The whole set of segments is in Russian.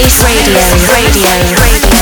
Bass Radio. Radio. Radio.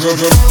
go, go.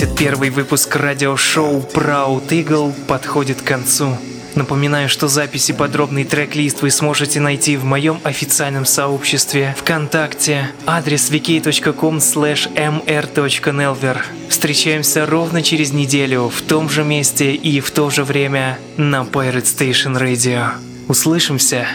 371 выпуск радиошоу Proud Eagle подходит к концу. Напоминаю, что записи подробный трек-лист вы сможете найти в моем официальном сообществе ВКонтакте. Адрес wiki.com mr.nelver. Встречаемся ровно через неделю в том же месте и в то же время на Pirate Station Radio. Услышимся!